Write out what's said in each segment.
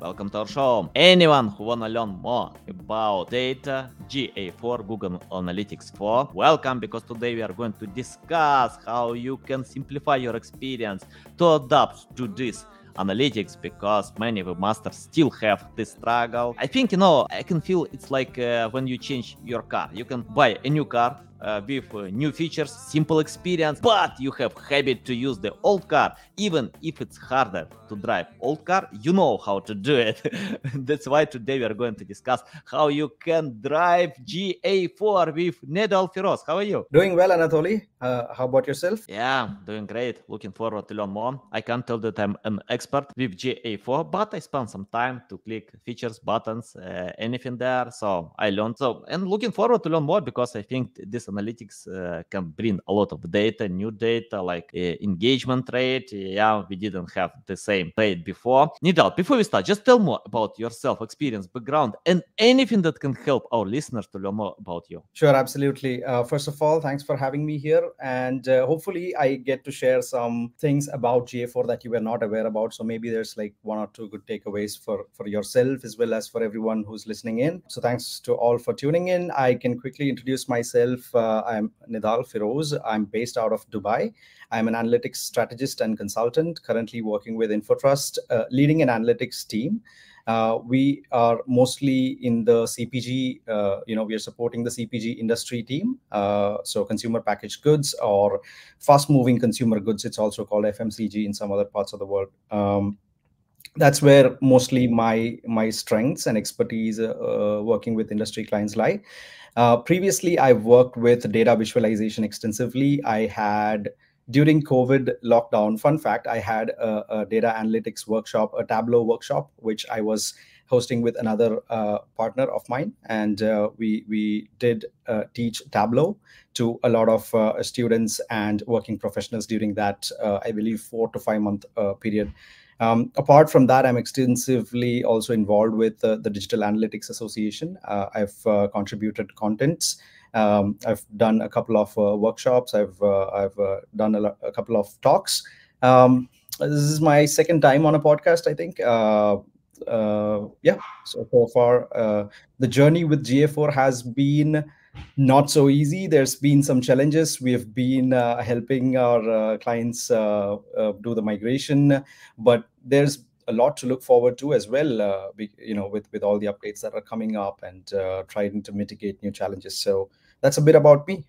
Welcome to our show. Anyone who wanna learn more about data, GA4, Google Analytics 4, welcome because today we are going to discuss how you can simplify your experience to adapt to this analytics because many webmasters still have this struggle. I think you know I can feel it's like uh, when you change your car. You can buy a new car uh, with uh, new features, simple experience, but you have habit to use the old car, even if it's harder to drive old car, you know how to do it. That's why today we are going to discuss how you can drive GA4 with Nidhal Firoze. How are you? Doing well, Anatoly. Uh, how about yourself? Yeah, doing great. Looking forward to learn more. I can't tell that I'm an expert with GA4, but I spent some time to click features, buttons, uh, anything there. So I learned. So and looking forward to learn more because I think this analytics uh, can bring a lot of data, new data like uh, engagement rate. Yeah, we didn't have the same rate before. Nidhal, before we start, just tell more about yourself, experience, background, and anything that can help our listeners to learn more about you. Sure, absolutely. Uh, first of all, thanks for having me here, and uh, hopefully, I get to share some things about GA4 that you were not aware about. So maybe there's like one or two good takeaways for for yourself as well as for everyone who's listening in. So thanks to all for tuning in. I can quickly introduce myself. Uh, I'm Nidhal Firoze. I'm based out of Dubai. I'm an analytics strategist and consultant, currently working with InfoTrust, uh, leading an analytics team. Uh, we are mostly in the CPG, uh, you know, we are supporting the CPG industry team. Uh, so consumer packaged goods or fast moving consumer goods. It's also called FMCG in some other parts of the world. Um, that's where mostly my my strengths and expertise uh, working with industry clients lie. Uh, previously, I've worked with data visualization extensively. I had during COVID lockdown, fun fact, I had a, a, data analytics workshop, a Tableau workshop, which I was hosting with another uh, partner of mine, and uh, we we did uh, teach Tableau to a lot of uh, students and working professionals during that, uh, I believe, four to five month uh, period. Um, apart from that, I'm extensively also involved with the Digital Analytics Association. I've contributed contents. Um, I've done a couple of uh, workshops. I've uh, I've uh, done a, a, couple of talks. Um, this is my second time on a podcast. I think. Uh, yeah. So so far, uh, the journey with GA4 has been not so easy. There's been some challenges. We have been uh, helping our clients do the migration, but there's a lot to look forward to as well. Uh, you know, with with all the updates that are coming up and uh, trying to mitigate new challenges. So that's a bit about me.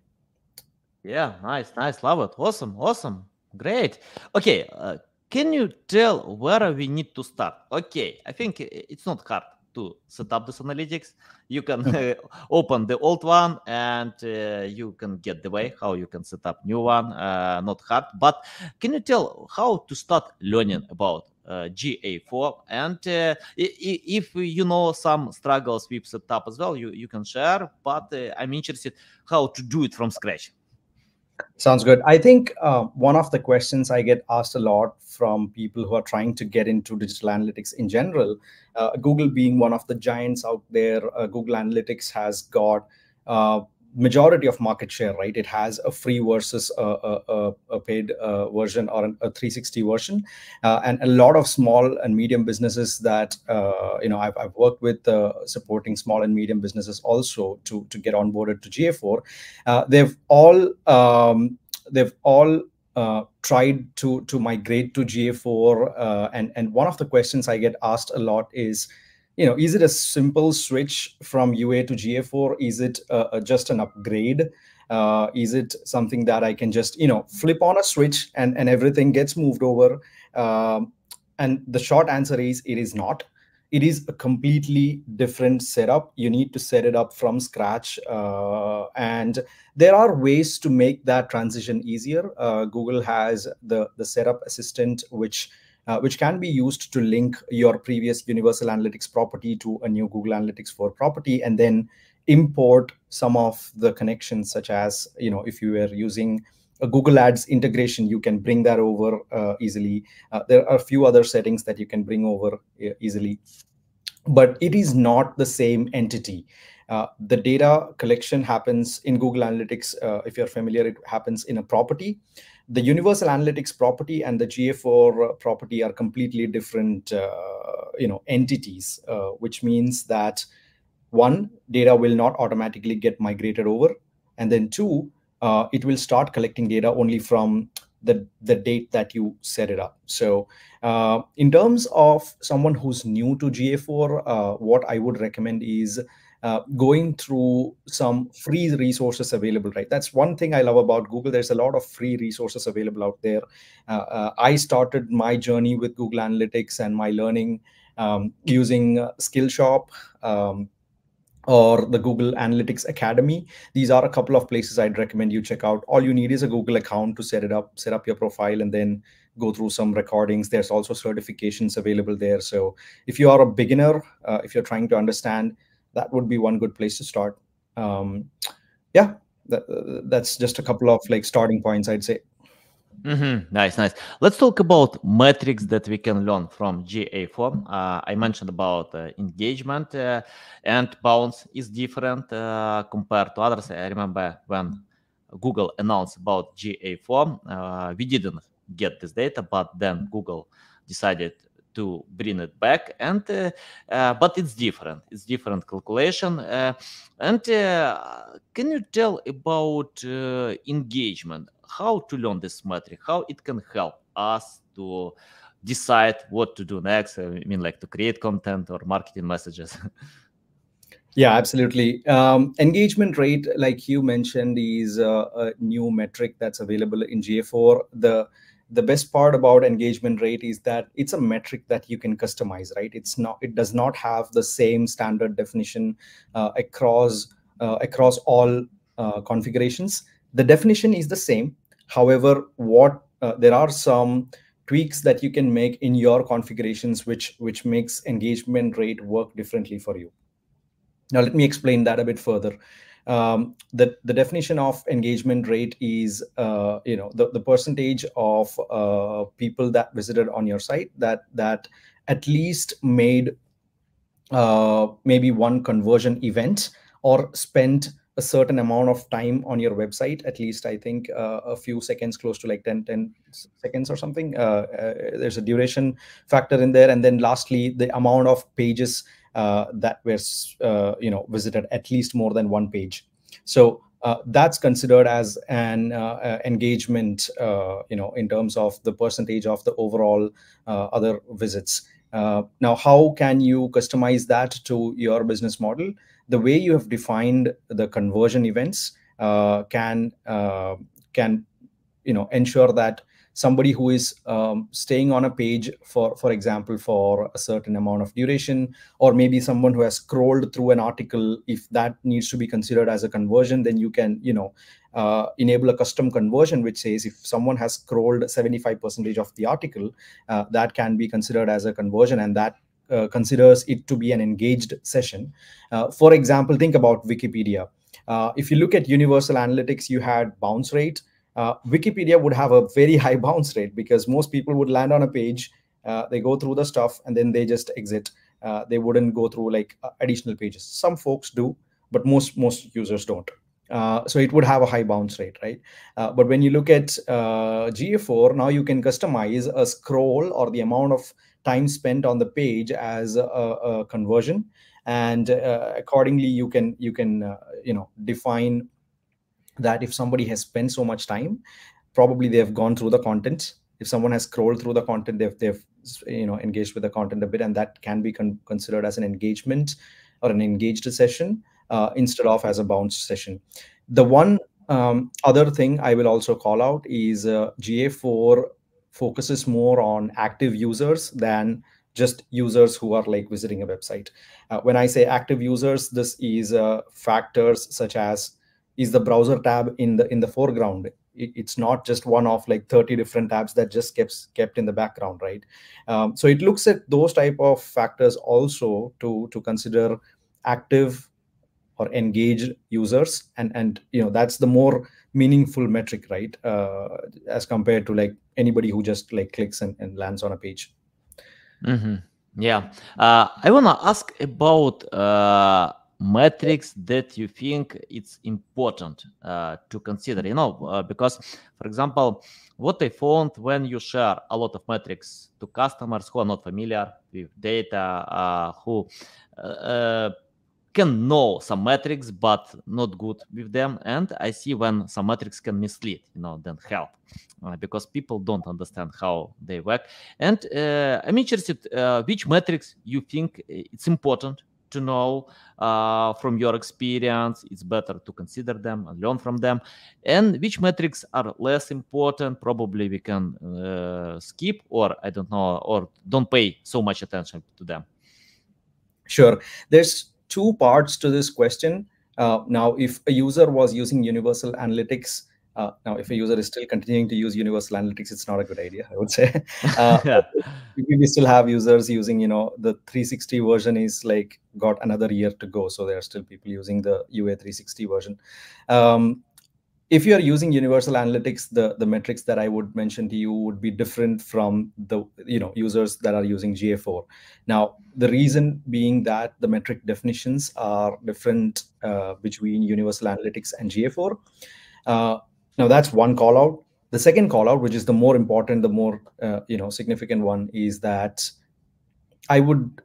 Yeah, nice, nice, love it, awesome, awesome, great. Okay, uh, can you tell where we need to start? Okay, I think it's not hard to set up this analytics. You can uh, open the old one and uh, you can get the way how you can set up new one. Uh, not hard, but can you tell how to start learning about uh, GA4. And uh, if you know some struggles with setup as well, you, you can share. But uh, I'm interested how to do it from scratch. Sounds good. I think uh, one of the questions I get asked a lot from people who are trying to get into digital analytics in general, uh, Google being one of the giants out there, uh, Google Analytics has got majority of market share, right? It has a free versus a, a, a paid uh, version or an, a 360 version, uh, and a lot of small and medium businesses that uh, you know I've, I've worked with uh, supporting small and medium businesses also to to get onboarded to GA4. Uh, they've all um, they've all uh, tried to to migrate to GA4, and and one of the questions I get asked a lot is you know is it a simple switch from ua to ga4 is it uh, just an upgrade? Uh, is it something that i can just you know flip on a switch and and everything gets moved over? Um, and the short answer is it is not. It is a completely different setup. You need to set it up from scratch uh, and there are ways to make that transition easier. Uh, google has the the setup assistant which uh, which can be used to link your previous Universal Analytics property to a new Google Analytics 4 property and then import some of the connections, such as, you know, if you were using a Google Ads integration, you can bring that over uh, easily. Uh, there are a few other settings that you can bring over uh, easily, but it is not the same entity. Uh, the data collection happens in Google Analytics. Uh, if you're familiar, it happens in a property. The Universal Analytics property and the GA4 property are completely different, uh, you know, entities, which means that one, data will not automatically get migrated over, and then two, uh, it will start collecting data only from the the date that you set it up. So, uh, in terms of someone who's new to GA4, uh, what I would recommend is uh, going through some free resources available. Right, that's one thing I love about Google. There's a lot of free resources available out there. Uh, uh, I started my journey with Google Analytics and my learning um, using Skillshop. Um, or the Google Analytics Academy. These are a couple of places I'd recommend you check out. All you need is a Google account to set it up, set up your profile, and then go through some recordings. There's also certifications available there. So if you are a beginner, uh, if you're trying to understand, that would be one good place to start. Um, yeah, that, that's just a couple of like starting points, I'd say. Mm-hmm. Nice, nice. Let's talk about metrics that we can learn from GA4. Uh, I mentioned about uh, engagement uh, and bounce is different uh, compared to others. I remember when Google announced about GA4, uh, we didn't get this data, but then Google decided to bring it back and uh, but it's different it's different calculation and can you tell about engagement how to learn this metric, how it can help us to decide what to do next. I mean, like to create content or marketing messages. yeah, absolutely. Um, engagement rate, like you mentioned, is a new metric that's available in GA4. The the best part about engagement rate is that it's a metric that you can customize right? It's not it does not have the same standard definition uh, across uh, across all uh, configurations. The definition is the same. However what uh, there are some tweaks that you can make in your configurations which which makes engagement rate work differently for you. Now let me explain that a bit further um, the, the definition of engagement rate is uh, you know the, the percentage of uh, people that visited on your site that that at least made uh, maybe one conversion event or spent a certain amount of time on your website at least i think uh, a few seconds close to like 10 10 seconds or something. Uh, uh, there's a duration factor in there. And then lastly the amount of pages that were uh, you know visited at least more than one page. So uh, that's considered as an engagement you know in terms of the percentage of the overall other visits. Now how can you customize that to your business model? The way you have defined the conversion events uh, can uh, can you know ensure that somebody who is um, staying on a page for for example for a certain amount of duration or maybe someone who has scrolled through an article if that needs to be considered as a conversion then you can you know uh, enable a custom conversion which says if someone has scrolled 75 percentage of the article uh, that can be considered as a conversion and that uh, considers it to be an engaged session. Uh, for example, think about Wikipedia. Uh, if you look at Universal Analytics, you had bounce rate. Uh, Wikipedia would have a very high bounce rate because most people would land on a page, uh, they go through the stuff, and then they just exit. they wouldn't go through like additional pages. Some folks do, but most most users don't. Uh, so it would have a high bounce rate, right? Uh, but when you look at uh, GA4, now you can customize a scroll or the amount of time spent on the page as a, a conversion, and uh, accordingly you can you can uh, you know define that if somebody has spent so much time, probably they have gone through the content. If someone has scrolled through the content, they've they've you know engaged with the content a bit, and that can be con- considered as an engagement or an engaged session uh, instead of as a bounce session. The one um, other thing I will also call out is uh, GA4 focuses more on active users than just users who are like visiting a website. Uh, when I say active users, this is uh, factors such as is the browser tab in the in the foreground. It, it's not just one of like 30 different tabs that just kept kept in the background, right? Um, so it looks at those type of factors also to to consider active or engaged users and and you know that's the more meaningful metric right uh, as compared to like anybody who just like clicks and, and lands on a page mm-hmm. yeah uh, i want to ask about uh, metrics that you think it's important uh, to consider you know uh, because for example what i found when you share a lot of metrics to customers who are not familiar with data uh, who uh, uh, can know some metrics but not good with them and i see when some metrics can mislead you know then help uh, because people don't understand how they work. And i'm interested which metrics you think it's important to know uh, from your experience. It's better to consider them and learn from them. And which metrics are less important? Probably we can uh, skip, or I don't know, or don't pay so much attention to them. Sure. There's two parts to this question. Uh, now, if a user was using Universal Analytics, uh, now, if a user is still continuing to use Universal Analytics, it's not a good idea, I would say. Uh, yeah. We still have users using, you know, the 360 version is like got another year to go. So there are still people using the UA 360 version. Um, if you are using universal analytics the the metrics that i would mention to you would be different from the you know users that are using ga4 now the reason being that the metric definitions are different uh, between universal analytics and ga4 uh, now that's one call out. The second call out, which is the more important, the more uh, you know significant one, is that I would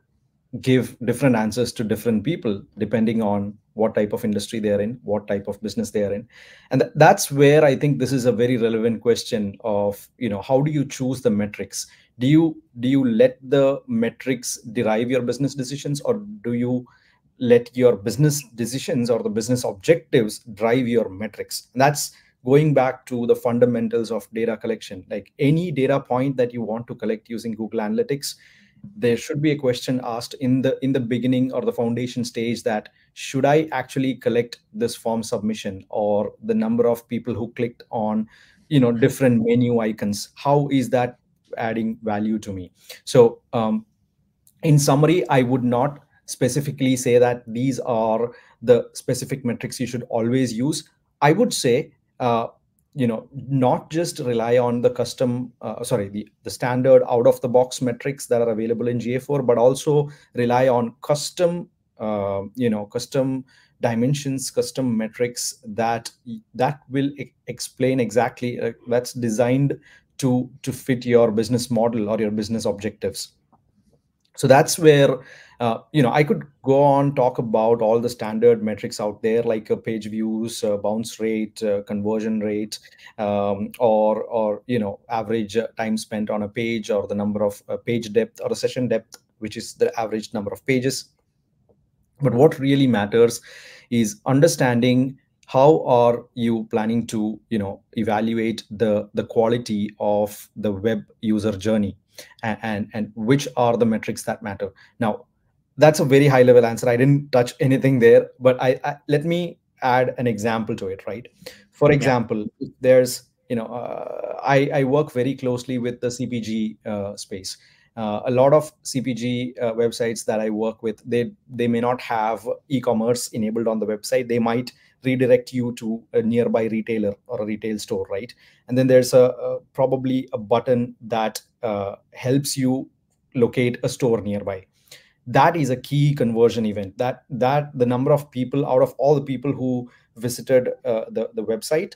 give different answers to different people depending on what type of industry they are in, what type of business they are in, and th- that's where I think this is a very relevant question of you know how do you choose the metrics? Do you do you let the metrics derive your business decisions, or do you let your business decisions or the business objectives drive your metrics? And that's going back to the fundamentals of data collection like any data point that you want to collect using google analytics there should be a question asked in the in the beginning or the foundation stage that should i actually collect this form submission or the number of people who clicked on you know different menu icons? How is that adding value to me? So um, in summary i would not specifically say that these are the specific metrics you should always use. I would say uh, you know not just rely on the custom uh, sorry the, the standard out of the box metrics that are available in ga4 but also rely on custom uh, you know custom dimensions custom metrics that that will e- explain exactly uh, that's designed to to fit your business model or your business objectives so that's where uh, you know i could go on talk about all the standard metrics out there like uh, page views uh, bounce rate uh, conversion rate um, or or you know average uh, time spent on a page or the number of uh, page depth or a session depth which is the average number of pages. But what really matters is understanding how are you planning to you know evaluate the the quality of the web user journey and, and, and which are the metrics that matter? Now that's a very high level answer. I didn't touch anything there but I, I let me add an example to it right? For example yeah. there's you know uh, I, I work very closely with the cpg uh, space. Uh, a lot of cpg uh, websites that i work with they they may not have e-commerce enabled on the website. They might redirect you to a nearby retailer or a retail store right? And then there's a, a probably a button that uh, helps you locate a store nearby. That is a key conversion event. That that the number of people out of all the people who visited uh, the the website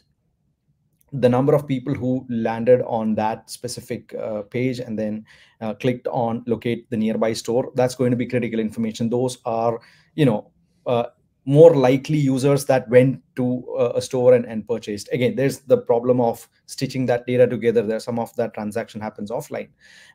the number of people who landed on that specific uh, page and then uh, clicked on locate the nearby store that's going to be critical information. Those are you know uh, more likely users that went to a store and, and purchased. Again there's the problem of stitching that data together. There some of that transaction happens offline.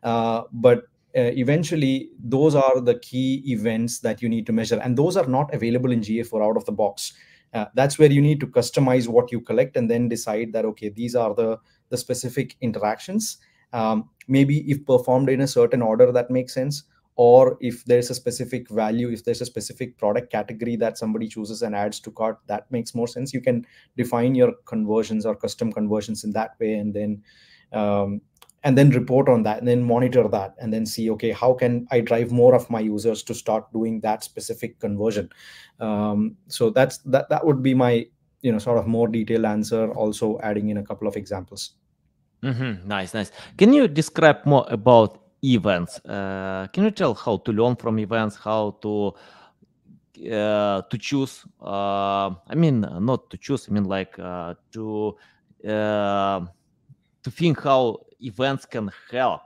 Uh, but uh, eventually those are the key events that you need to measure. And those are not available in ga4 out of the box. Uh, that's where you need to customize what you collect and then decide that okay these are the the specific interactions. Um, maybe if performed in a certain order that makes sense or if there's a specific value if there's a specific product category that somebody chooses and adds to cart that makes more sense. You can define your conversions or custom conversions in that way and then um, and then report on that and then monitor that and then see okay how can i drive more of my users to start doing that specific conversion? Um, so that's that that would be my you know sort of more detailed answer also adding in a couple of examples. Mm-hmm. nice nice. Can you describe more about events. Uh, can you tell how to learn from events how to uh, to choose? Uh, i mean not to choose i mean like uh, to uh, to think how events can help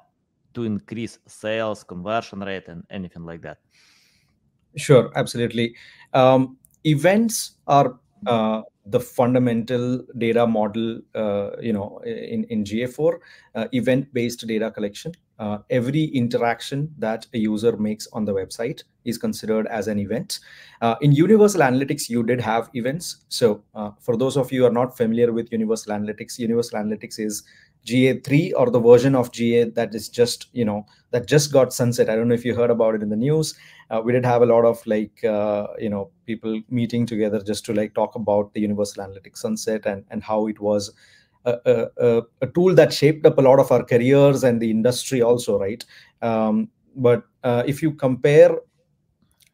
to increase sales conversion rate and anything like that. Sure absolutely. Um, events are uh, the fundamental data model uh, you know in, in ga4 uh, event based data collection uh, every interaction that a user makes on the website is considered as an event uh, in universal analytics you did have events so uh, for those of you are not familiar with universal analytics universal analytics is GA3 or the version of GA that is just, you know, that just got sunset. I don't know if you heard about it in the news. Uh, we did have a lot of like, uh, you know, people meeting together just to like talk about the Universal Analytics sunset and, and how it was a, a, tool that shaped up a lot of our careers and the industry also, right? Um, but uh, if you compare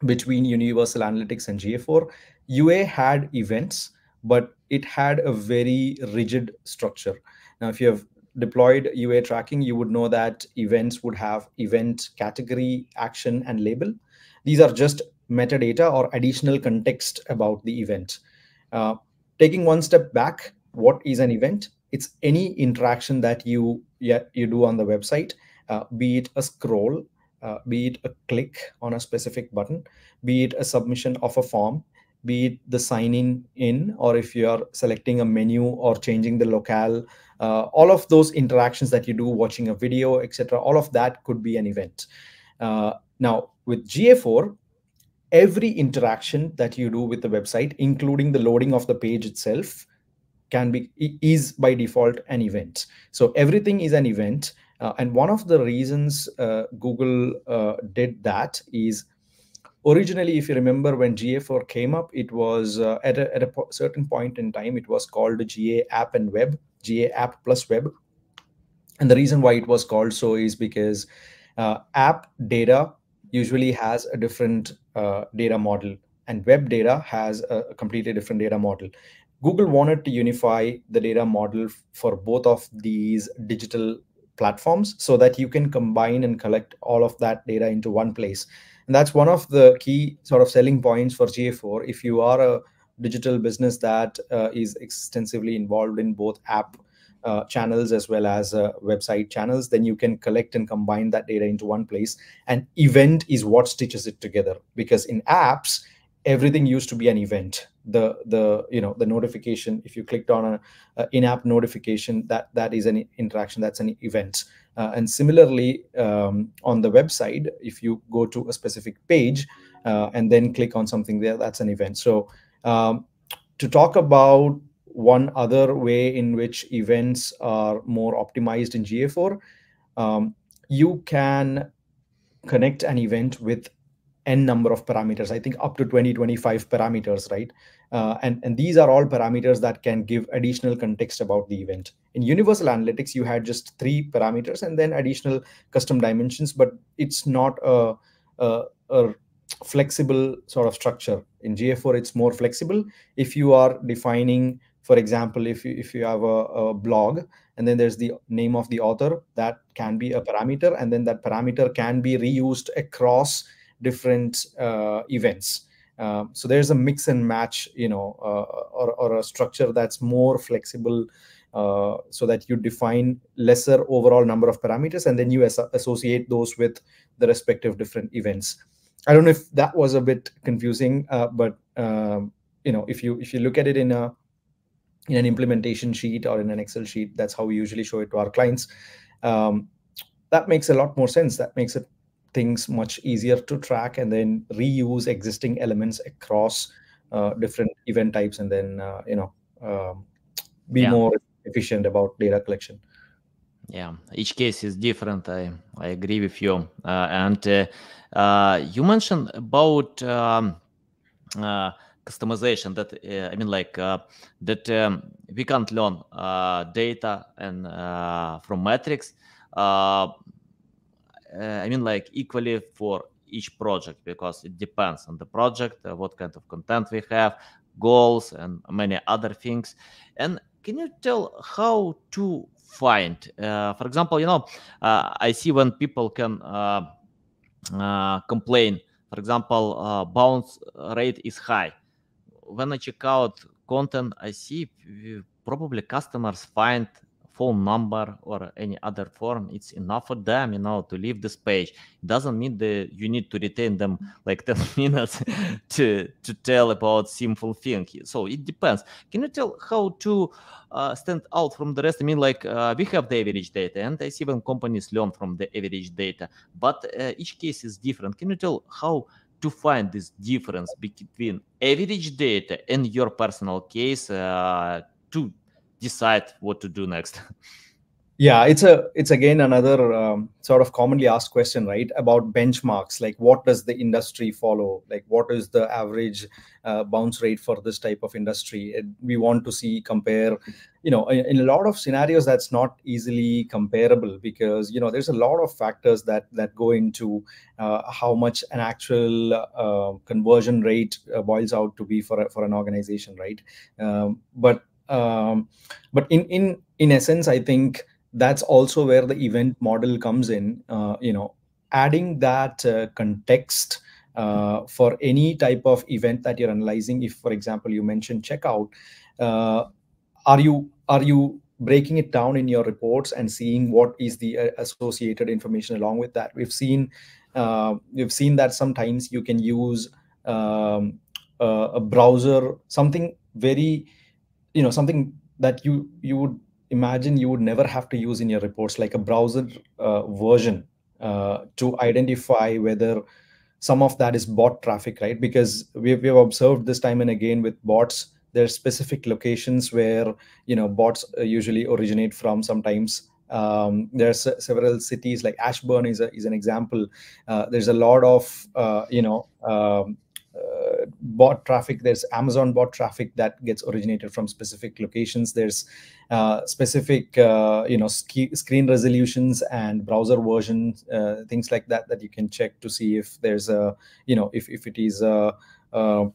between Universal Analytics and GA4, UA had events, but it had a very rigid structure. Now, if you have deployed UA tracking, you would know that events would have event category, action, and label. These are just metadata or additional context about the event. Uh, taking one step back, what is an event? It's any interaction that you yeah, you do on the website, uh, be it a scroll, uh, be it a click on a specific button, be it a submission of a form, be it the signing in, or if you are selecting a menu or changing the locale uh, all of those interactions that you do watching a video etc all of that could be an event uh, now with ga4 every interaction that you do with the website including the loading of the page itself can be is by default an event so everything is an event uh, and one of the reasons uh, google uh, did that is originally if you remember when ga4 came up it was uh, at, a, at a certain point in time it was called ga app and web GA app plus web. And the reason why it was called so is because uh, app data usually has a different uh, data model and web data has a completely different data model. Google wanted to unify the data model for both of these digital platforms so that you can combine and collect all of that data into one place. And that's one of the key sort of selling points for GA4. If you are a digital business that uh, is extensively involved in both app uh, channels as well as uh, website channels then you can collect and combine that data into one place and event is what stitches it together because in apps everything used to be an event. The the you know the notification if you clicked on a, a in-app notification that that is an interaction that's an event. Uh, and similarly um, on the website if you go to a specific page uh, and then click on something there that's an event. So um, to talk about one other way in which events are more optimized in GA4, um, you can connect an event with n number of parameters i think up to 20 25 parameters right? Uh, and and these are all parameters that can give additional context about the event. In universal analytics you had just three parameters and then additional custom dimensions but it's not a, a, a flexible sort of structure. In ga4 it's more flexible. If you are defining for example if you if you have a, a, blog and then there's the name of the author that can be a parameter and then that parameter can be reused across different uh, events uh, so there's a mix and match you know uh, or, or a structure that's more flexible uh, so that you define lesser overall number of parameters and then you as- associate those with the respective different events I don't know if that was a bit confusing, uh, but um, you know, if you if you look at it in a in an implementation sheet or in an Excel sheet, that's how we usually show it to our clients. Um, that makes a lot more sense. That makes it things much easier to track and then reuse existing elements across uh, different event types, and then uh, you know um, be yeah. more efficient about data collection. Yeah, each case is different. I I agree with you. Uh, and uh, uh, you mentioned about um, uh, customization. That uh, I mean, like uh, that um, we can't learn data and from metrics. I mean, like equally for each project because it depends on the project, what kind of content we have, goals and many other things. And can you tell how to find, uh, for example, you know, uh, I see when people can uh, uh complain, for example, uh, bounce rate is high. When I check out content, I see probably customers find phone number or any other form it's enough for them you know to leave this page. It doesn't mean that you need to retain them like 10 minutes to to tell about simple thing. So it depends. Can you tell how to uh, stand out from the rest? I mean like uh, we have the average data and i see when companies learn from the average data but uh, each case is different. Can you tell how to find this difference between average data and your personal case uh, to decide what to do next. Yeah it's a it's again another um, sort of commonly asked question right about benchmarks. Like what does the industry follow? Like what is the average uh, bounce rate for this type of industry? We want to see compare you know in, in, a lot of scenarios that's not easily comparable because you know there's a lot of factors that that go into uh, how much an actual uh, conversion rate uh, boils out to be for a, for an organization right? Um, but um, but in in in essence i think that's also where the event model comes in. Uh, you know adding that uh, context uh, for any type of event that you're analyzing. If for example you mentioned checkout uh, are you are you breaking it down in your reports and seeing what is the uh, associated information along with that? We've seen uh, we've seen that sometimes you can use um, a browser something very you know something that you you would imagine you would never have to use in your reports like a browser uh, version uh, to identify whether some of that is bot traffic right? Because we've, we've observed this time and again with bots there's specific locations where you know bots uh, usually originate from sometimes. Um, there's several cities like ashburn is, a, is an example. Uh, there's a lot of uh, you know um, uh, bot traffic there's amazon bot traffic that gets originated from specific locations. There's uh, specific uh, you know screen resolutions and browser versions uh, things like that that you can check to see if there's a you know if, if it is a, a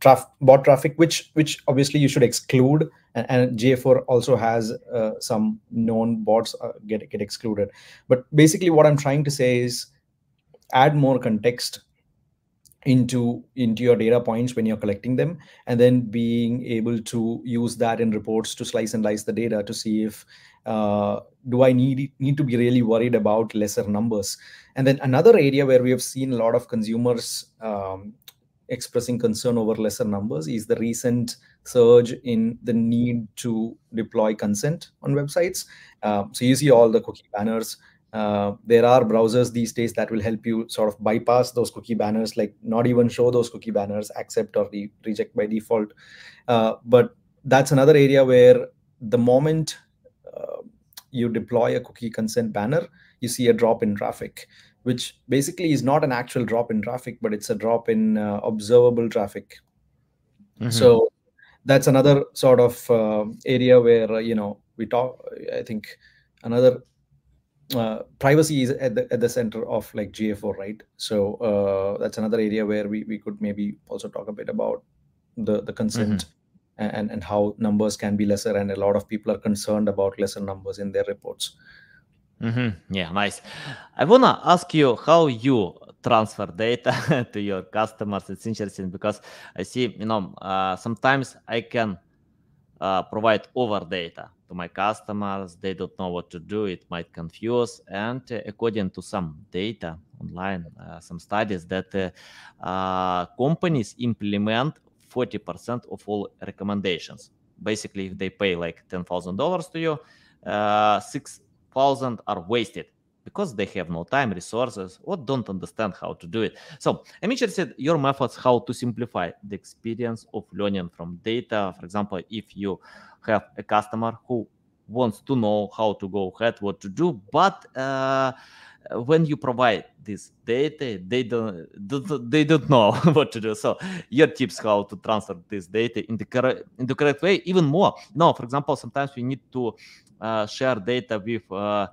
traf- bot traffic which which obviously you should exclude. And, and GA4 also has uh, some known bots uh, get get excluded. But basically what i'm trying to say is add more context into into your data points when you're collecting them and then being able to use that in reports to slice and dice the data to see if uh, do i need need to be really worried about lesser numbers. And then another area where we have seen a lot of consumers um, expressing concern over lesser numbers is the recent surge in the need to deploy consent on websites. Uh, so you see all the cookie banners uh, there are browsers these days that will help you sort of bypass those cookie banners, like not even show those cookie banners, accept or re- reject by default. Uh, but that's another area where the moment uh, you deploy a cookie consent banner, you see a drop in traffic, which basically is not an actual drop in traffic, but it's a drop in uh, observable traffic. Mm-hmm. So that's another sort of uh, area where you know we talk. I think another uh, privacy is at the at the center of like GA4, right? So uh, that's another area where we, we could maybe also talk a bit about the the consent mm-hmm. and and how numbers can be lesser, and a lot of people are concerned about lesser numbers in their reports. Mm-hmm. Yeah, nice. I wanna ask you how you transfer data to your customers. It's interesting because I see, you know, uh, sometimes I can uh, provide over data to my customers. They don't know what to do. It might confuse. And uh, according to some data online, uh, some studies that uh, companies implement 40% of all recommendations. Basically, if they pay like $10,000 to you, uh, 6,000 are wasted because they have no time, resources, or don't understand how to do it. So I'm interested your methods how to simplify the experience of learning from data. For example, if you have a customer who wants to know how to go ahead, what to do, but uh, when you provide this data, they don't they don't know what to do. So your tips how to transfer this data in the correct in the correct way, even more. No, for example, sometimes we need to uh, share data with uh,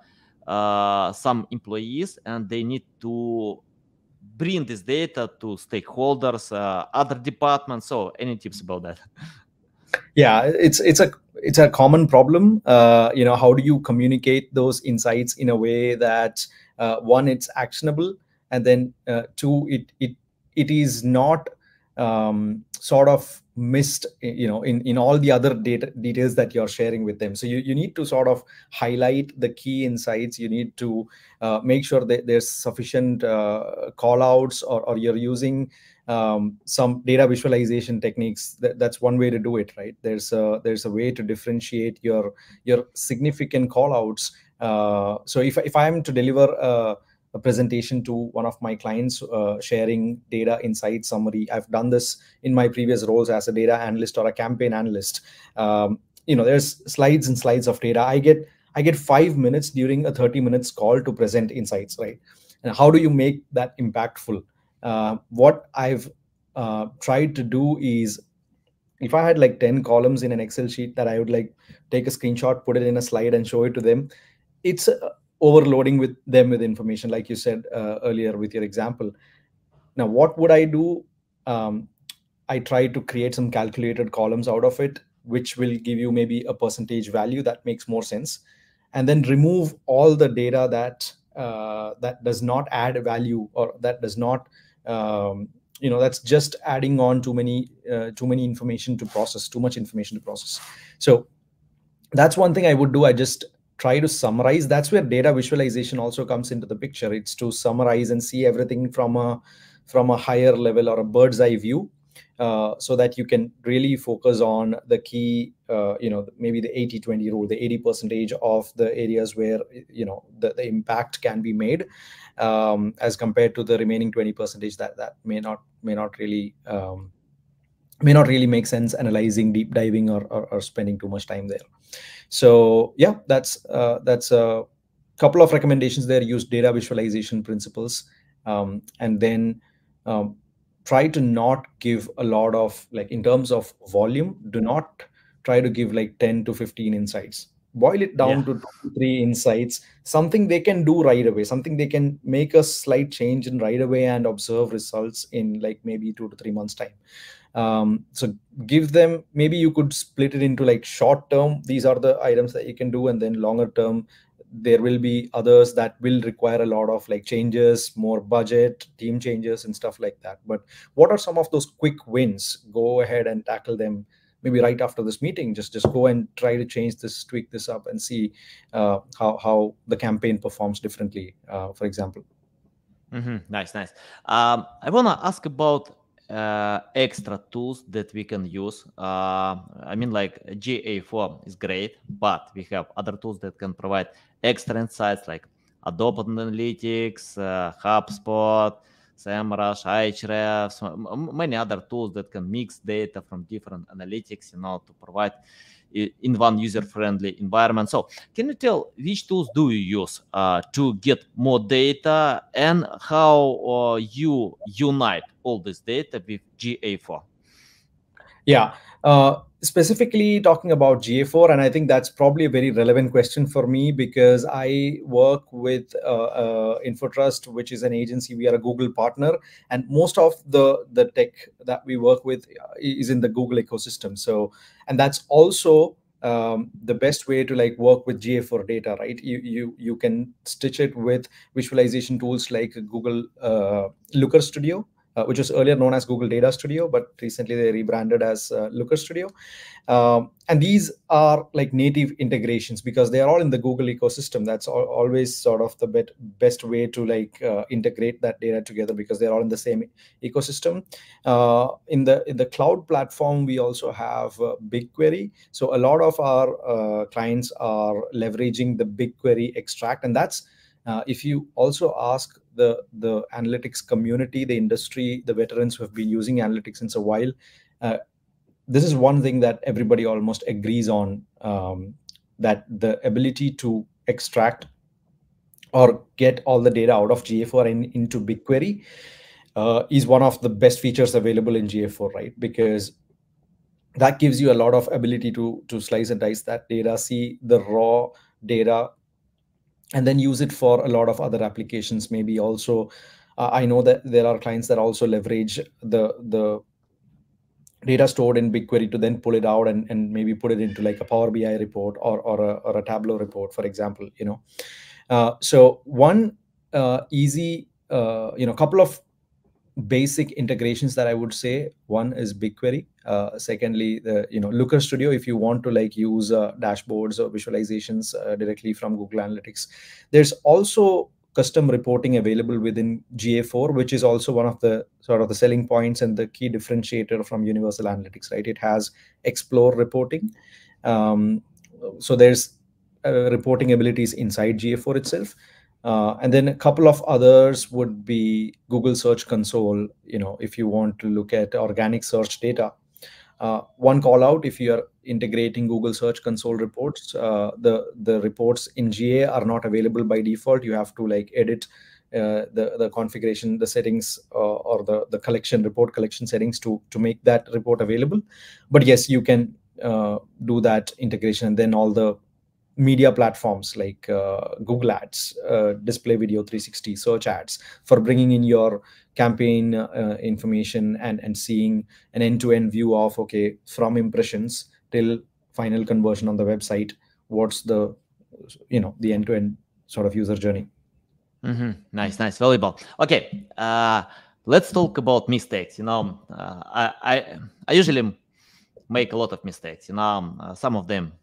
uh, some employees and they need to bring this data to stakeholders, uh, other departments? So, any tips about that? Yeah, it's it's a it's a common problem. Uh, you know, how do you communicate those insights in a way that uh, one, it's actionable, and then uh, two, it it it is not um, sort of missed you know in in all the other data details that you're sharing with them. So you, you need to sort of highlight the key insights. You need to uh, make sure that there's sufficient uh, call outs or, or you're using um, some data visualization techniques. That, that's one way to do it right? There's a there's a way to differentiate your your significant call outs uh, so if, if i'm to deliver a a presentation to one of my clients uh, sharing data insight summary. I've done this in my previous roles as a data analyst or a campaign analyst. Um, you know there's slides and slides of data. I get i get five minutes during a 30 minutes call to present insights right? And how do you make that impactful? Uh, what i've uh, tried to do is if i had like 10 columns in an excel sheet that i would like take a screenshot put it in a slide and show it to them it's overloading with them with information like you said uh, earlier with your example. Now what would i do? Um, i try to create some calculated columns out of it which will give you maybe a percentage value that makes more sense and then remove all the data that uh, that does not add a value or that does not um, you know that's just adding on too many uh, too many information to process too much information to process. So that's one thing i would do. I just try to summarize. That's where data visualization also comes into the picture. It's to summarize and see everything from a from a higher level or a bird's eye view uh, so that you can really focus on the key uh, you know maybe the 80 20 rule the 80 percentage of the areas where you know the, the impact can be made um, as compared to the remaining 20 percentage that that may not may not really um, may not really make sense analyzing deep diving or, or, or spending too much time there so yeah that's uh, that's a couple of recommendations there. Use data visualization principles um, and then um, try to not give a lot of like in terms of volume do not try to give like 10 to 15 insights. Boil it down yeah. to two, three insights something they can do right away something they can make a slight change in right away and observe results in like maybe two to three months time um, so give them maybe you could split it into like short term these are the items that you can do and then longer term there will be others that will require a lot of like changes more budget team changes and stuff like that. But what are some of those quick wins? Go ahead and tackle them maybe right after this meeting. Just just go and try to change this tweak this up and see uh, how how the campaign performs differently uh, for example. Mm-hmm. nice nice. Um, i want to ask about uh, extra tools that we can use. Uh, I mean, like GA4 is great, but we have other tools that can provide extra insights like Adobe Analytics, uh, HubSpot, SEMrush, Ahrefs, many other tools that can mix data from different analytics, you know, to provide in one user-friendly environment. So, can you tell which tools do you use uh, to get more data and how uh, you unite all this data with GA4? Yeah, uh, specifically talking about GA4, and I think that's probably a very relevant question for me because I work with uh, uh, InfoTrust, which is an agency. We are a Google partner, and most of the the tech that we work with uh, is in the Google ecosystem. So, and that's also um, the best way to like work with GA4 data, right? You you you can stitch it with visualization tools like Google uh, Looker Studio uh, which was earlier known as Google Data Studio, but recently they rebranded as uh, Looker Studio. Um, and these are like native integrations because they are all in the Google ecosystem. That's always sort of the bet, best way to like uh, integrate that data together because they're all in the same ecosystem. Uh, in the in the cloud platform, we also have uh, BigQuery. So a lot of our uh, clients are leveraging the BigQuery extract, and that's uh, if you also ask the the analytics community, the industry, the veterans who have been using analytics since a while, uh, this is one thing that everybody almost agrees on: um, that the ability to extract or get all the data out of GA4 and into BigQuery uh, is one of the best features available in GA4, right? Because that gives you a lot of ability to to slice and dice that data, see the raw data and then use it for a lot of other applications maybe also uh, I know that there are clients that also leverage the the data stored in BigQuery to then pull it out and, and maybe put it into like a Power BI report or or a, or a Tableau report, for example. You know, uh, so one uh, easy uh, you know couple of basic integrations that I would say. One is BigQuery. Uh, secondly, the you know Looker Studio if you want to like use uh, dashboards or visualizations uh, directly from Google Analytics. There's also custom reporting available within GA4, which is also one of the sort of the selling points and the key differentiator from Universal Analytics, right? It has Explore reporting. Um, so there's uh, reporting abilities inside GA4 itself. Uh, and then a couple of others would be Google Search Console. You know, if you want to look at organic search data, uh, one call out if you are integrating Google Search Console reports, uh, the the reports in GA are not available by default. You have to like edit uh, the the configuration, the settings, uh, or the the collection report collection settings to to make that report available. But yes, you can uh, do that integration, and then all the media platforms like uh, Google Ads, uh, Display Video 360, Search Ads for bringing in your campaign uh, information and and seeing an end-to-end view of okay from impressions till final conversion on the website. What's the you know the end-to-end sort of user journey? Mm-hmm. Nice, nice, valuable. Okay, uh, let's talk about mistakes. You know, uh, I, I I usually make a lot of mistakes. You know, uh, some of them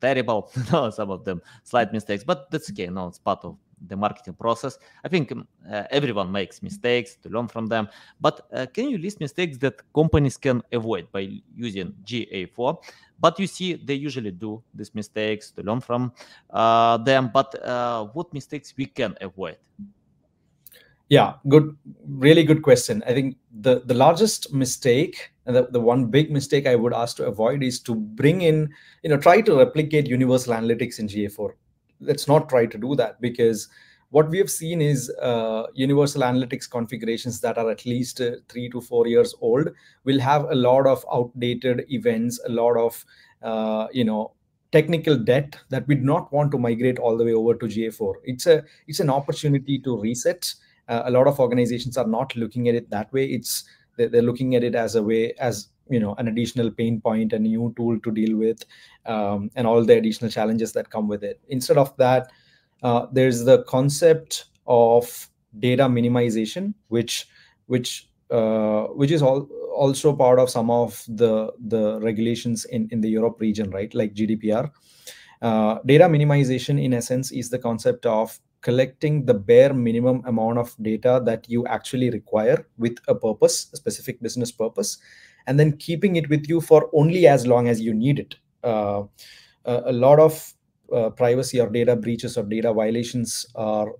terrible, no, some of them slight mistakes, but that's okay. No, it's part of the marketing process. I think um, uh, everyone makes mistakes to learn from them. But uh, can you list mistakes that companies can avoid by using GA4? But you see, they usually do these mistakes to learn from uh, them. But uh, what mistakes we can avoid? Yeah, good, really good question. I think the the largest mistake and the, the one big mistake I would ask to avoid is to bring in, you know, try to replicate universal analytics in GA4. Let's not try to do that because what we have seen is uh, universal analytics configurations that are at least uh, three to four years old will have a lot of outdated events, a lot of, uh, you know, technical debt that we do not want to migrate all the way over to GA4. It's a it's an opportunity to reset uh, a lot of organizations are not looking at it that way. It's they're looking at it as a way as you know an additional pain point a new tool to deal with um, and all the additional challenges that come with it. Instead of that uh, there's the concept of data minimization which which uh, which is all, also part of some of the the regulations in in the europe region right? Like gdpr uh, data minimization in essence is the concept of collecting the bare minimum amount of data that you actually require with a purpose, a specific business purpose, and then keeping it with you for only as long as you need it. Uh, a, lot of uh, privacy or data breaches or data violations are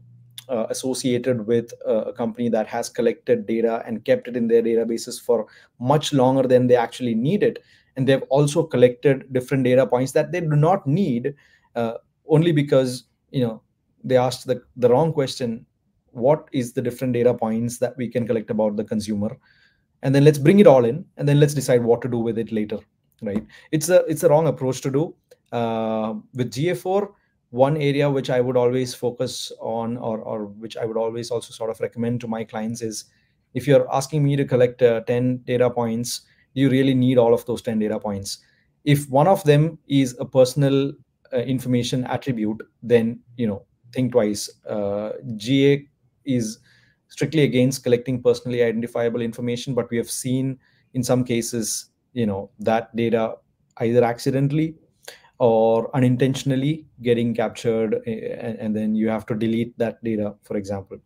uh, associated with a company that has collected data and kept it in their databases for much longer than they actually need it. And they've also collected different data points that they do not need uh, only because you know they asked the, the wrong question what is the different data points that we can collect about the consumer? And then let's bring it all in and then let's decide what to do with it later right? It's a it's a wrong approach to do. Uh, with ga4 one area which i would always focus on or, or which i would always also sort of recommend to my clients is if you're asking me to collect uh, 10 data points you really need all of those 10 data points. If one of them is a personal uh, information attribute then you know think twice. Uh, GA is strictly against collecting personally identifiable information, but we have seen in some cases, you know, that data either accidentally or unintentionally getting captured, eh, and, and then you have to delete that data, for example.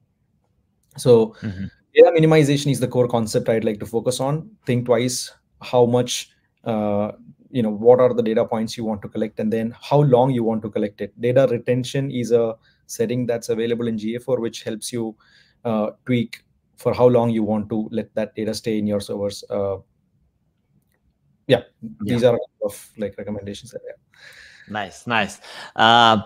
So, mm-hmm. data minimization is the core concept I'd like to focus on. Think twice how much uh, you know what are the data points you want to collect and then how long you want to collect it data retention is a setting that's available in GA4, which helps you uh, tweak for how long you want to let that data stay in your servers. Uh, yeah, these yeah. are of like recommendations that Nice, nice. Uh,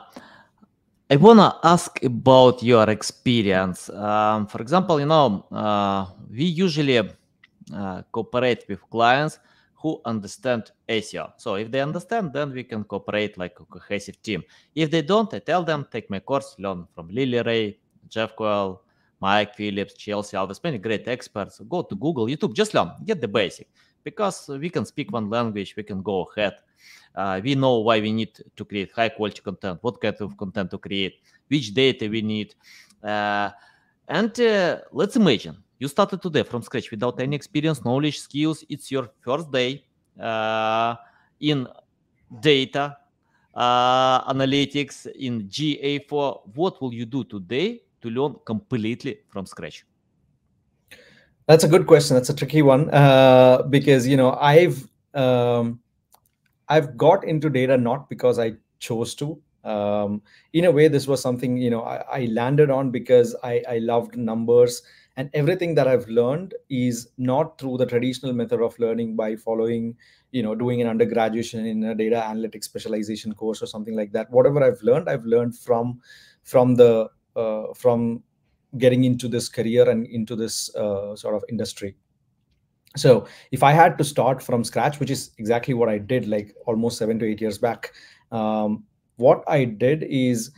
I wanna ask about your experience. Um, for example, you know, uh, we usually uh, cooperate with clients who understand SEO. So if they understand, then we can cooperate like a cohesive team. If they don't, I tell them take my course, learn from Lily Ray, Jeff Coyle, Mike Phillips, Chelsea Alves, many great experts. Go to Google, YouTube, just learn, get the basic. Because we can speak one language, we can go ahead. Uh, we know why we need to create high quality content, what kind of content to create, which data we need. Uh, and uh, let's imagine you started today from scratch without any experience, knowledge, skills. It's your first day uh, in data uh, analytics in GA4. What will you do today to learn completely from scratch? That's a good question. That's a tricky one uh, because you know I've um, I've got into data not because I chose to. Um, in a way, this was something you know I, I landed on because I, I loved numbers and everything that I've learned is not through the traditional method of learning by following you know doing an undergraduate in a data analytics specialization course or something like that. Whatever I've learned, I've learned from from the uh, from getting into this career and into this uh, sort of industry so if i had to start from scratch which is exactly what i did like almost seven to eight years back um, what i did is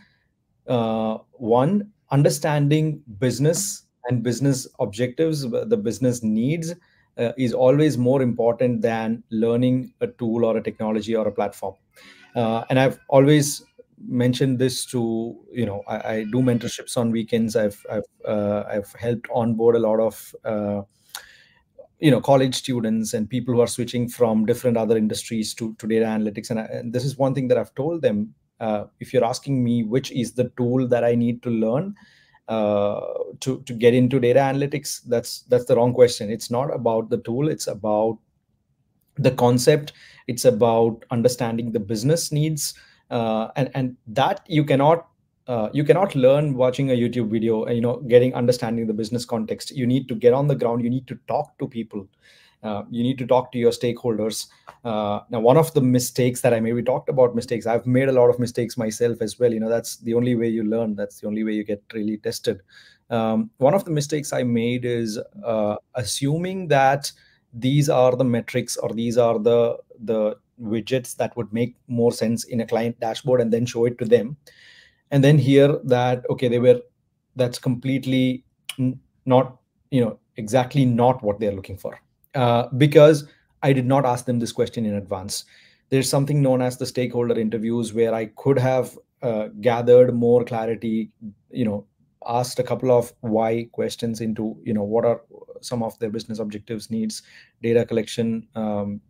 uh, one understanding business and business objectives the business needs uh, is always more important than learning a tool or a technology or a platform. Uh, and i've always mentioned this to you know I, I do mentorships on weekends. I've i've uh, i've helped onboard a lot of uh, you know college students and people who are switching from different other industries to, to data analytics. And, I, and this is one thing that i've told them uh, if you're asking me which is the tool that i need to learn uh, to to get into data analytics? That's that's the wrong question. It's not about the tool. It's about the concept. It's about understanding the business needs. Uh, and and that you cannot uh, you cannot learn watching a youtube video you know getting understanding the business context. You need to get on the ground. You need to talk to people uh, you need to talk to your stakeholders. Uh, now one of the mistakes that i maybe talked about mistakes i've made a lot of mistakes myself as well. You know that's the only way you learn. That's the only way you get really tested. Um, one of the mistakes i made is uh, assuming that these are the metrics or these are the the widgets that would make more sense in a client dashboard and then show it to them. And then hear that okay they were that's completely not you know exactly not what they're looking for uh, because i did not ask them this question in advance. There's something known as the stakeholder interviews where i could have uh, gathered more clarity you know asked a couple of why questions into you know what are some of their business objectives needs data collection um,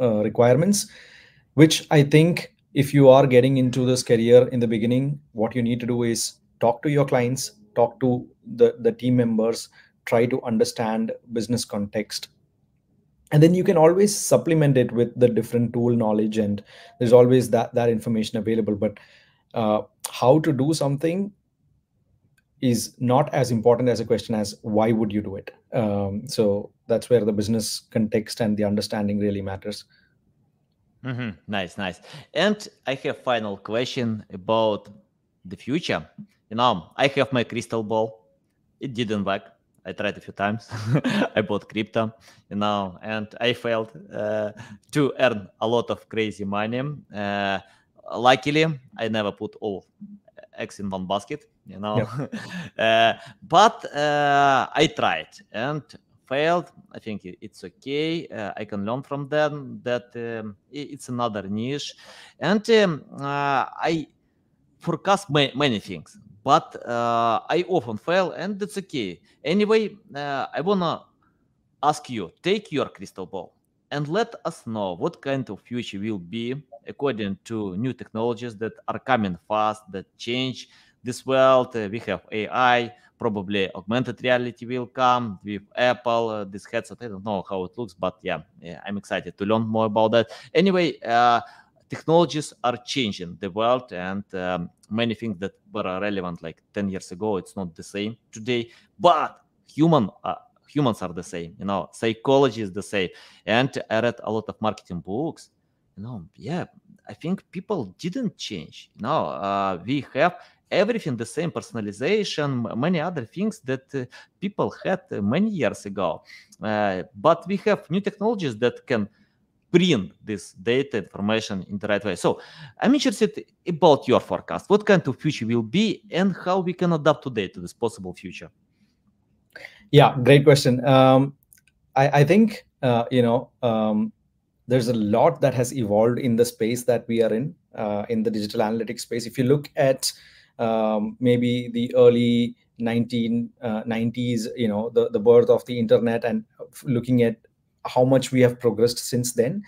uh, requirements which i think if you are getting into this career in the beginning what you need to do is talk to your clients talk to the, the team members try to understand business context and then you can always supplement it with the different tool knowledge and there's always that that information available. But uh, how to do something is not as important as a question as why would you do it? Um, so that's where the business context and the understanding really matters. Mm-hmm. nice nice. And i have final question about the future. You know i have my crystal ball. It didn't work i tried a few times. I bought crypto you know and i failed uh, to earn a lot of crazy money. Uh, luckily i never put all eggs in one basket you know. Uh, but uh, i tried and failed. I think it's okay. Uh, i can learn from them that um, it's another niche. And um, uh, i forecast ma- many things but uh, i often fail and that's okay anyway uh, i wanna ask you take your crystal ball and let us know what kind of future will be according to new technologies that are coming fast that change this world. Uh, we have AI, probably augmented reality will come with Apple. Uh, this headset, I don't know how it looks, but yeah, yeah I'm excited to learn more about that. Anyway, uh, technologies are changing the world, and um, many things that were relevant like 10 years ago, it's not the same today. But human uh, humans are the same. You know, psychology is the same. And I read a lot of marketing books. You know, yeah, I think people didn't change. You know, uh, we have everything the same personalization many other things that uh, people had many years ago uh, but we have new technologies that can bring this data information in the right way so i'm interested about your forecast what kind of future will be and how we can adapt today to this possible future Yeah, great question. Um, I, I think uh, you know um, there's a lot that has evolved in the space that we are in uh, in the digital analytics space. If you look at um, maybe the early 1990s, uh, you know, the, the birth of the internet and looking at how much we have progressed since then,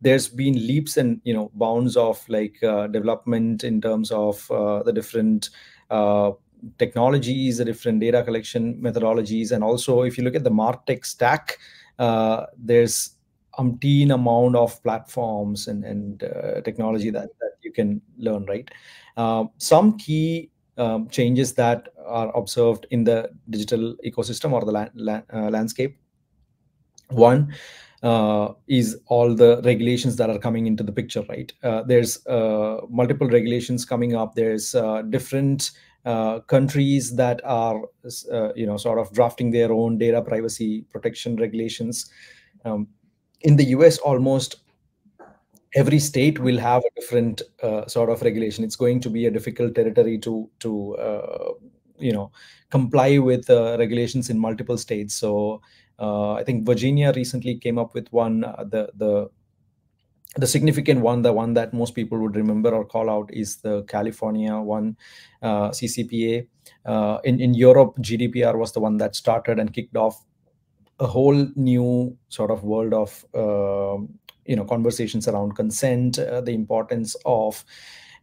there's been leaps and you know bounds of like uh, development in terms of uh, the different uh, technologies, the different data collection methodologies, and also if you look at the Martech stack, uh, there's umpteen amount of platforms and, and uh, technology that, that you can learn, right? Uh, some key um, changes that are observed in the digital ecosystem or the la- la- landscape. One uh, is all the regulations that are coming into the picture, right? Uh, there's uh, multiple regulations coming up. There's different countries that are, you know, sort of drafting their own data privacy protection regulations. Um, in the US, almost every state will have a different uh, sort of regulation. It's going to be a difficult territory to to uh, you know comply with uh, regulations in multiple states. So uh, I think Virginia recently came up with one. Uh, the the the significant one, the one that most people would remember or call out, is the California one, uh, CCPA. in in Europe, GDPR was the one that started and kicked off a whole new sort of world of um, you know conversations around consent uh, the importance of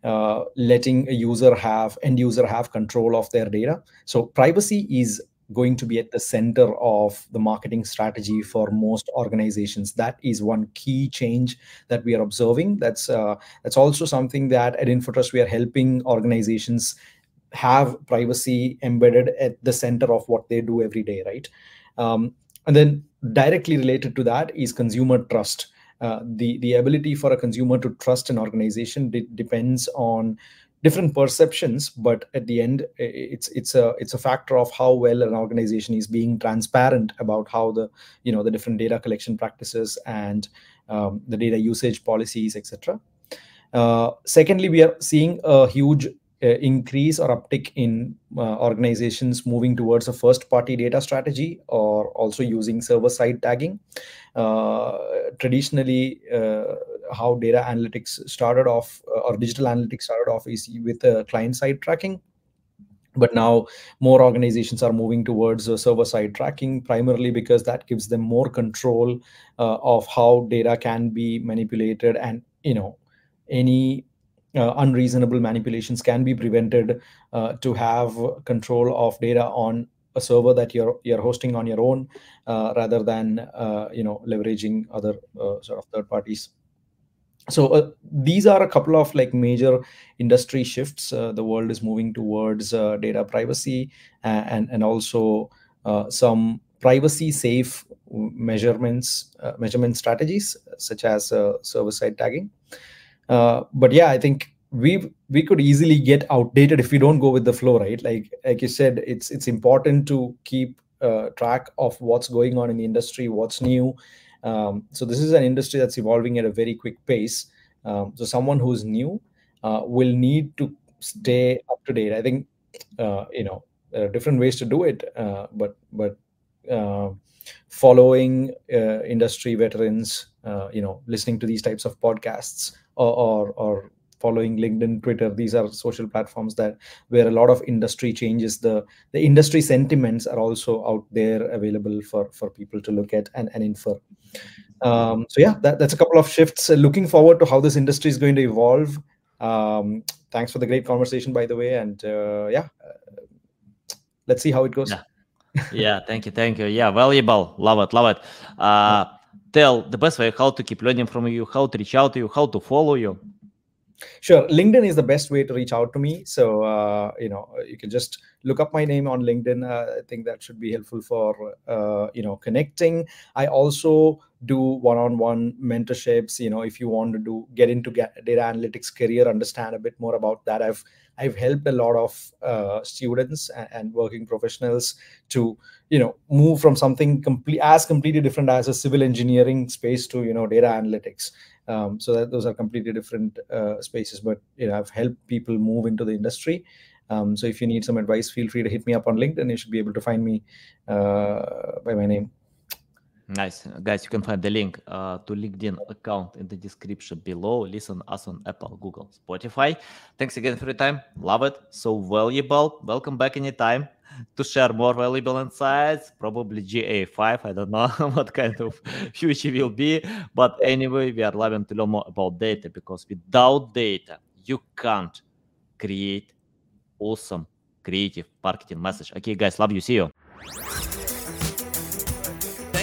uh, letting a user have end user have control of their data so privacy is going to be at the center of the marketing strategy for most organizations. That is one key change that we are observing. That's uh, that's also something that at infotrust we are helping organizations have privacy embedded at the center of what they do every day right? Um, and then directly related to that is consumer trust. Uh, the the ability for a consumer to trust an organization de- depends on different perceptions but at the end it's it's a it's a factor of how well an organization is being transparent about how the you know the different data collection practices and um, the data usage policies etc uh, secondly we are seeing a huge uh, increase or uptick in uh, organizations moving towards a first party data strategy or also using server side tagging. Uh, traditionally how data analytics started off or digital analytics started off is with client side tracking. But now more organizations are moving towards uh, server side tracking primarily because that gives them more control uh, of how data can be manipulated and you know any uh, unreasonable manipulations can be prevented uh, to have control of data on a server that you're you're hosting on your own uh, rather than uh, you know leveraging other uh, sort of third parties so uh, these are a couple of like major industry shifts the world is moving towards data privacy and and also some privacy safe measurements measurement strategies such as server side tagging uh, but yeah, I think we we could easily get outdated if we don't go with the flow, right? Like like you said, it's it's important to keep uh, track of what's going on in the industry, what's new. Um, so this is an industry that's evolving at a very quick pace. Um, so someone who's new uh, will need to stay up to date. I think uh, you know there are different ways to do it, uh, but but uh, following uh, industry veterans, you know, listening to these types of podcasts or, or, or following linkedin twitter these are social platforms that where a lot of industry changes. The the industry sentiments are also out there available for for people to look at and, and infer. Um, so yeah that, that's a couple of shifts. Looking forward to how this industry is going to evolve. Um, thanks for the great conversation by the way and uh, yeah uh, let's see how it goes. Yeah. yeah thank you thank you. Yeah valuable. Love it love it. Uh, tell the best way how to keep learning from you, how to reach out to you, how to follow you? Sure. LinkedIn is the best way to reach out to me. So, uh, you know, you can just look up my name on LinkedIn. Uh, I think that should be helpful for, uh, you know, connecting. I also do one-on-one mentorships. You know, if you want to do get into data analytics career, understand a bit more about that. I've I've helped a lot of uh, students and, and, working professionals to you know move from something complete as completely different as a civil engineering space to you know data analytics. Um, so that those are completely different uh, spaces, but you know I've helped people move into the industry. Um, so if you need some advice, feel free to hit me up on LinkedIn. You should be able to find me uh, by my name. Nice. Guys, you can find the link uh, to LinkedIn account in the description below. Listen us on Apple, Google, Spotify. Thanks again for your time. Love it. So valuable. Welcome back anytime to share more valuable insights. Probably GA5. I don't know what kind of future will be. But anyway, we are loving to learn more about data because without data, you can't create awesome creative marketing message. Okay, guys, love you. See you.